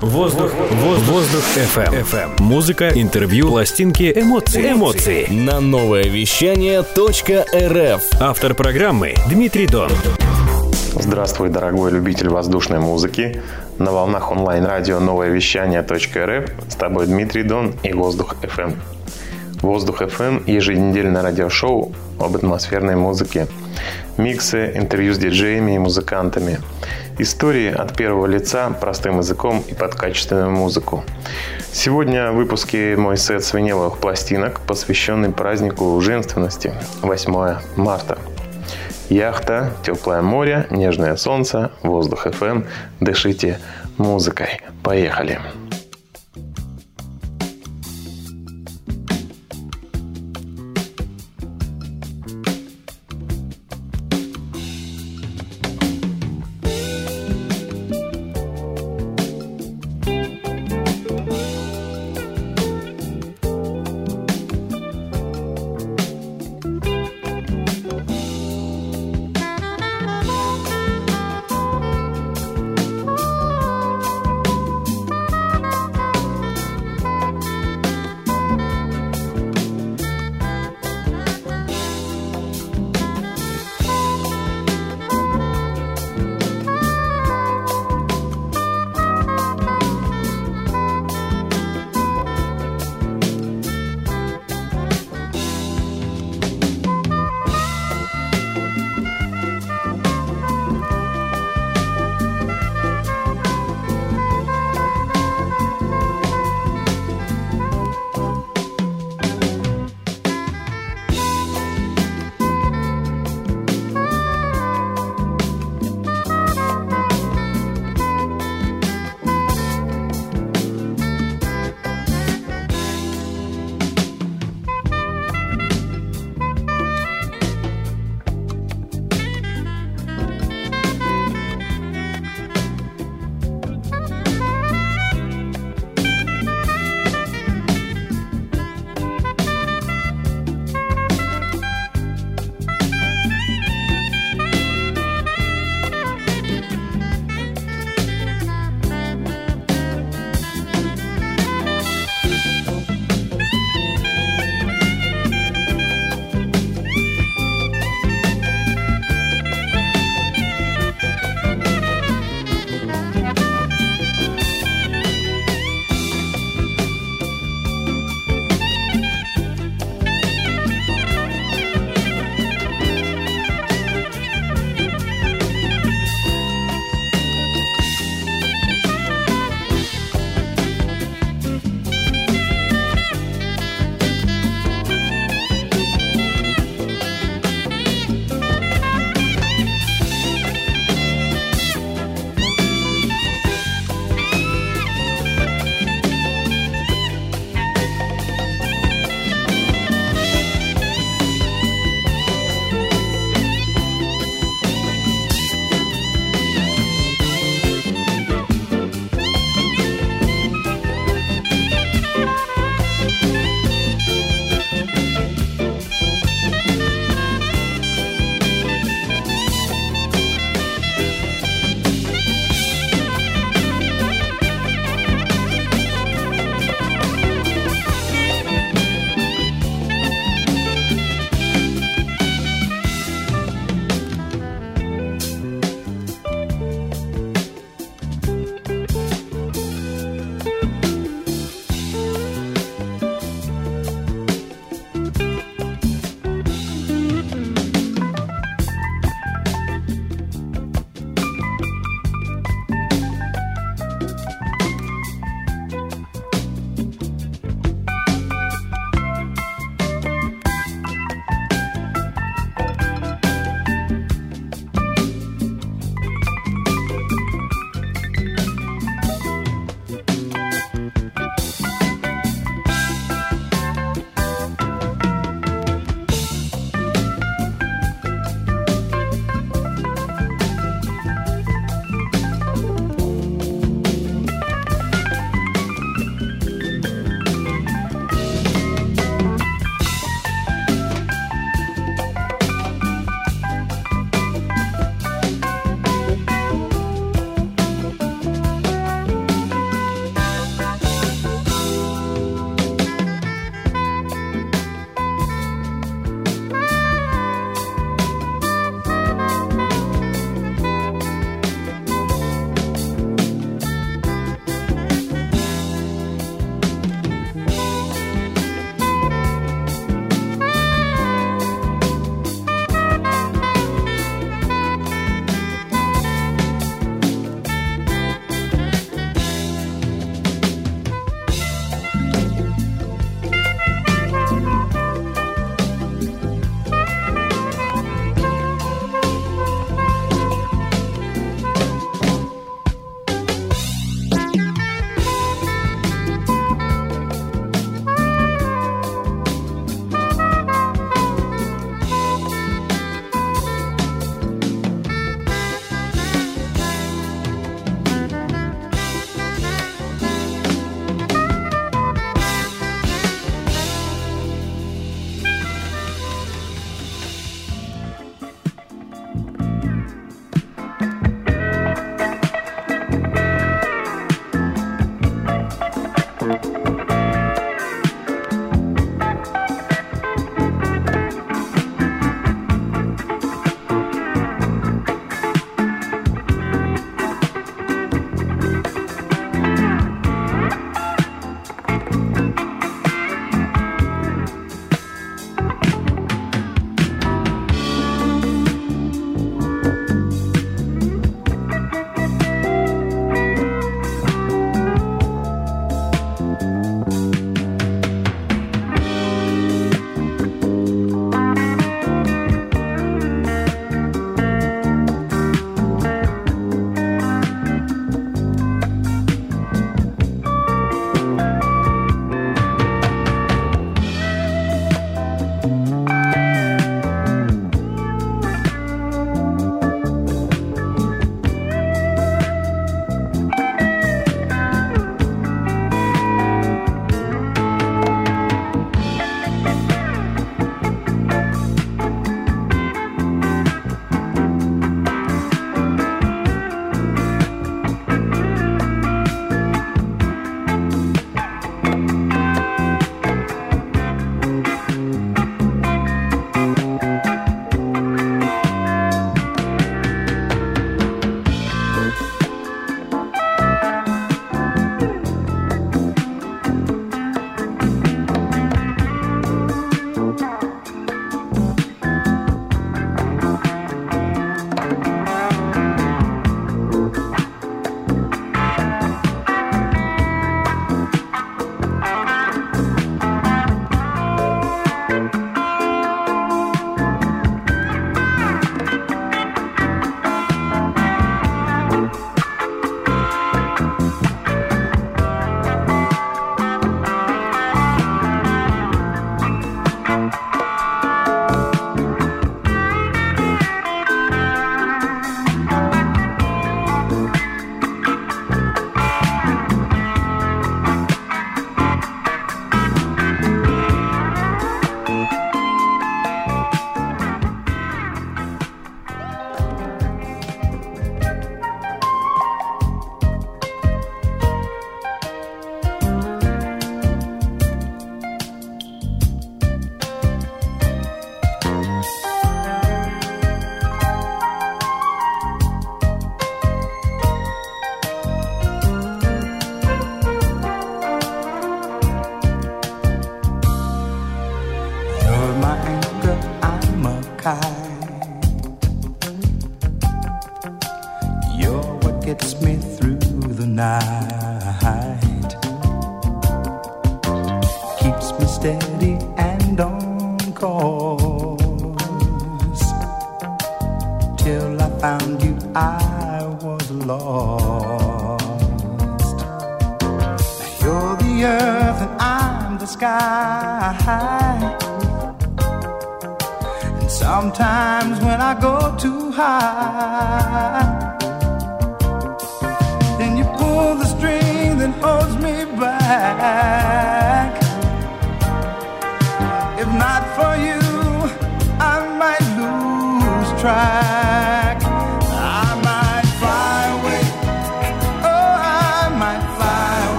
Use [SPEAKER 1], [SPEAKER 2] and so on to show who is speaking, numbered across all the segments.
[SPEAKER 1] Воздух, воздух, воздух FM. FM. Музыка, интервью, пластинки, эмоции. Эмоции.
[SPEAKER 2] На новое вещание .рф.
[SPEAKER 1] Автор программы Дмитрий Дон.
[SPEAKER 3] Здравствуй, дорогой любитель воздушной музыки. На волнах онлайн-радио новое вещание .рф с тобой Дмитрий Дон и Воздух FM. Воздух FM – еженедельное радиошоу об атмосферной музыке. Миксы, интервью с диджеями и музыкантами. Истории от первого лица, простым языком и под качественную музыку. Сегодня в выпуске мой сет с виниловых пластинок, посвященный празднику женственности 8 марта. Яхта, теплое море, нежное солнце, воздух FM. Дышите музыкой. Поехали!
[SPEAKER 4] Воздух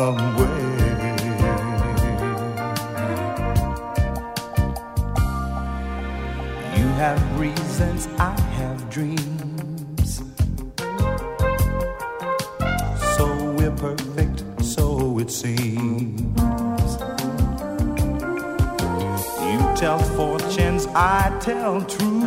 [SPEAKER 4] You have reasons, I have dreams. So we're perfect, so it seems. You tell fortunes, I tell truths.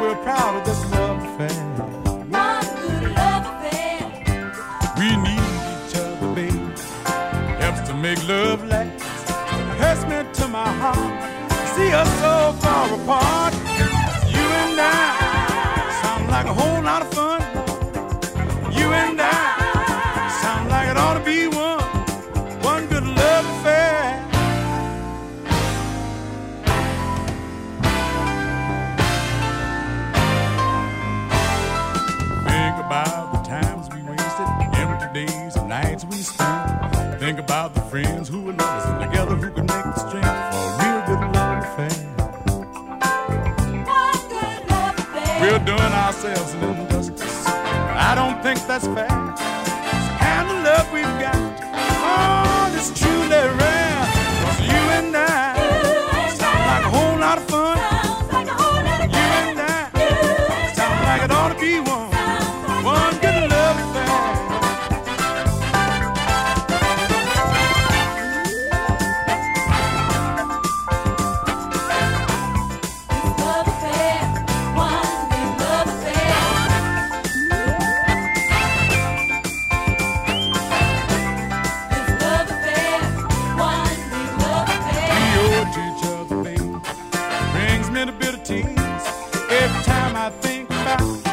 [SPEAKER 4] we're proud of this love affair.
[SPEAKER 5] One good love affair.
[SPEAKER 4] We need each other, babe. Helps to make love last. Hurts me to my heart. See us so far apart. think about the friends who are and together, who can make the strength for a real good love affair. We're doing ourselves an injustice. I don't think that's fair. And
[SPEAKER 6] the love we've
[SPEAKER 5] got. Bye.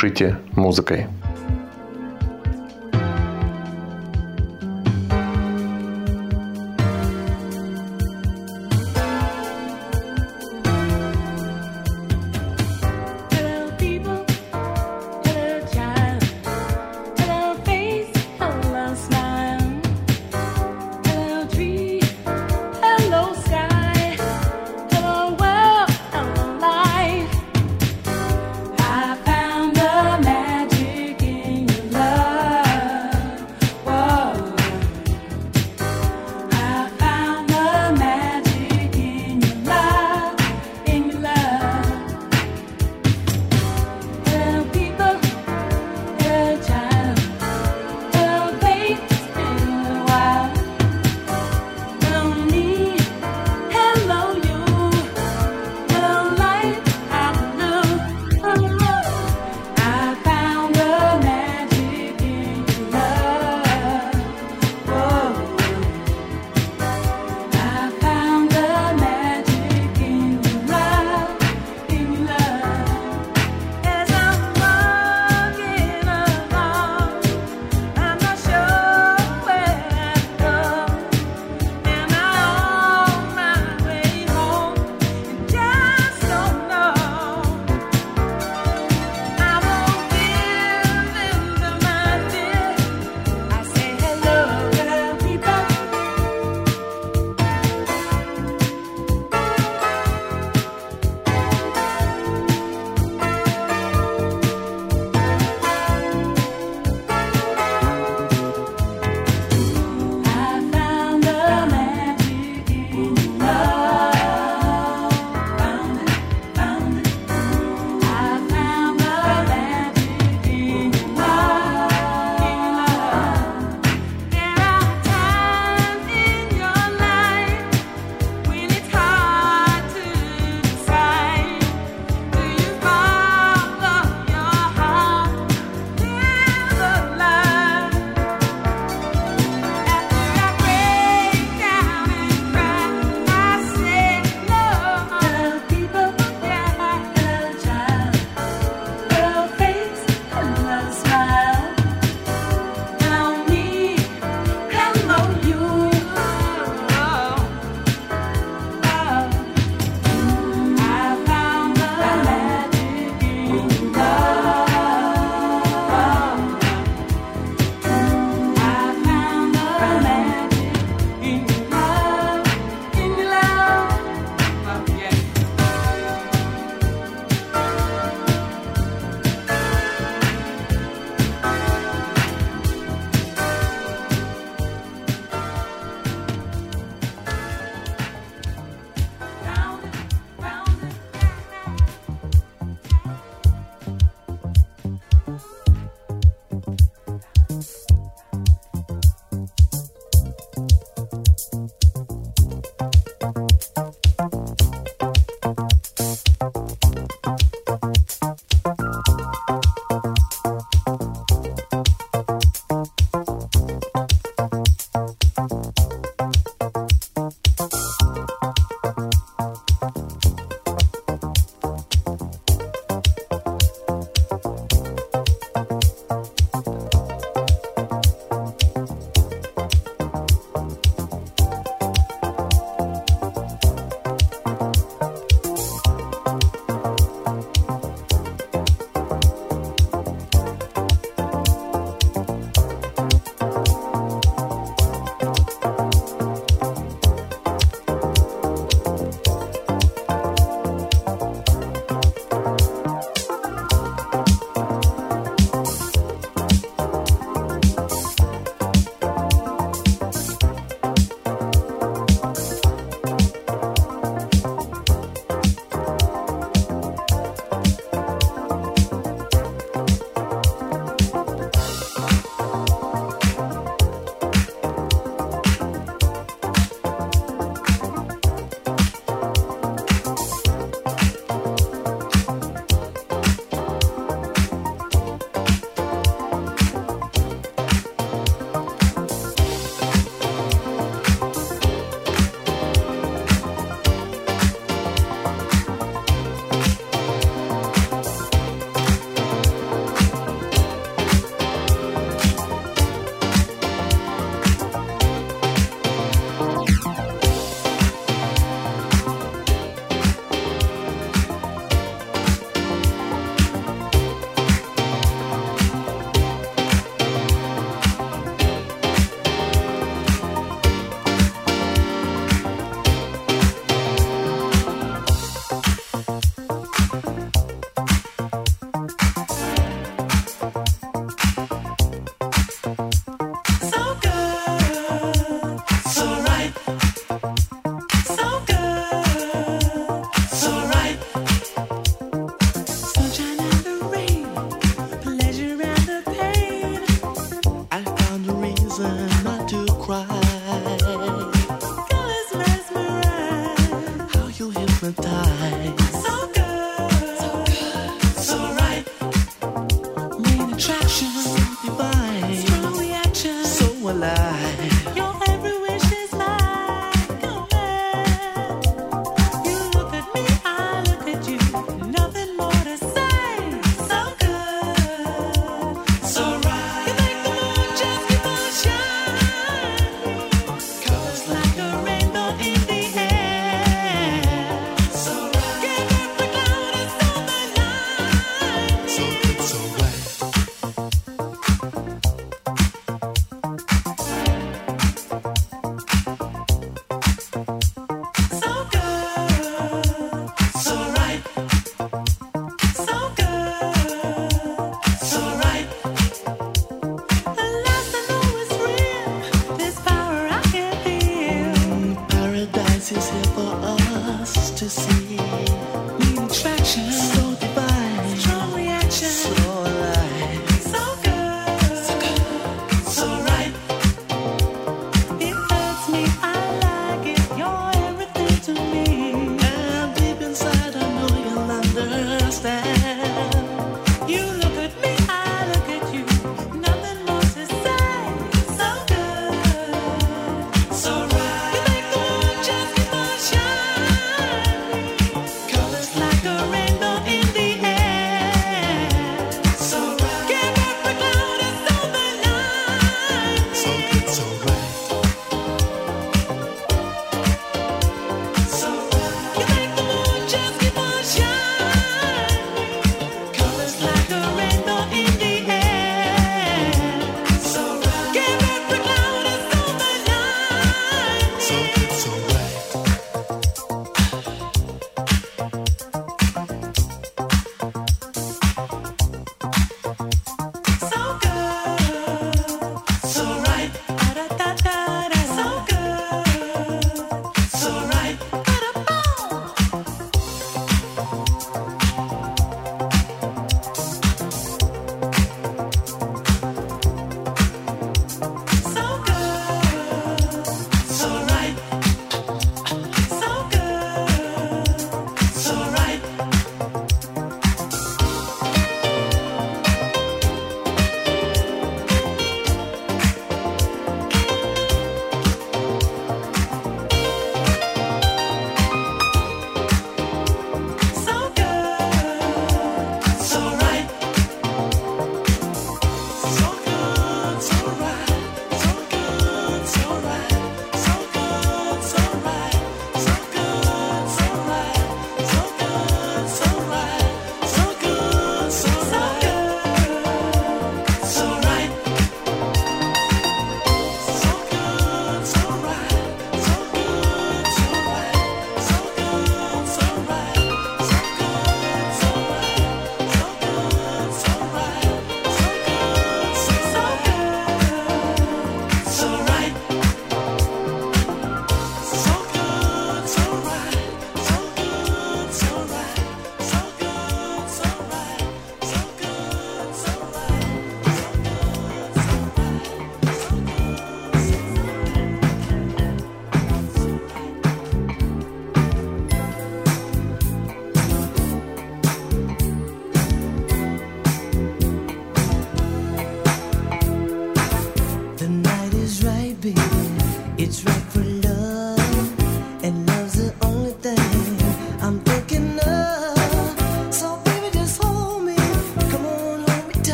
[SPEAKER 5] Дышите музыкой.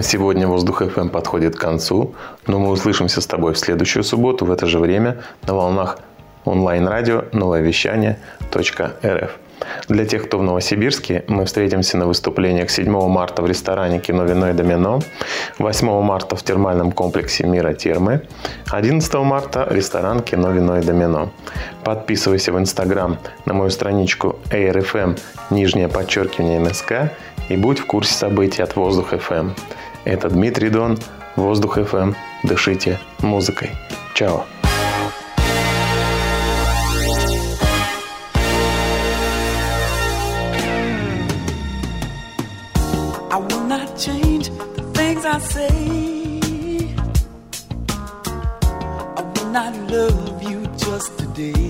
[SPEAKER 3] На сегодня «Воздух FM подходит к концу, но мы услышимся с тобой в следующую субботу в это же время на волнах онлайн-радио новое вещание .рф. Для тех, кто в Новосибирске, мы встретимся на выступлениях 7 марта в ресторане «Кино, вино и домино», 8 марта в термальном комплексе «Мира Термы», 11 марта ресторан «Кино, вино и домино». Подписывайся в Инстаграм на мою страничку ARFM, нижнее подчеркивание НСК, и будь в курсе событий от Воздух FM. Это Дмитрий Дон, Воздух FM. Дышите музыкой. Чао.
[SPEAKER 7] I will not love you just today.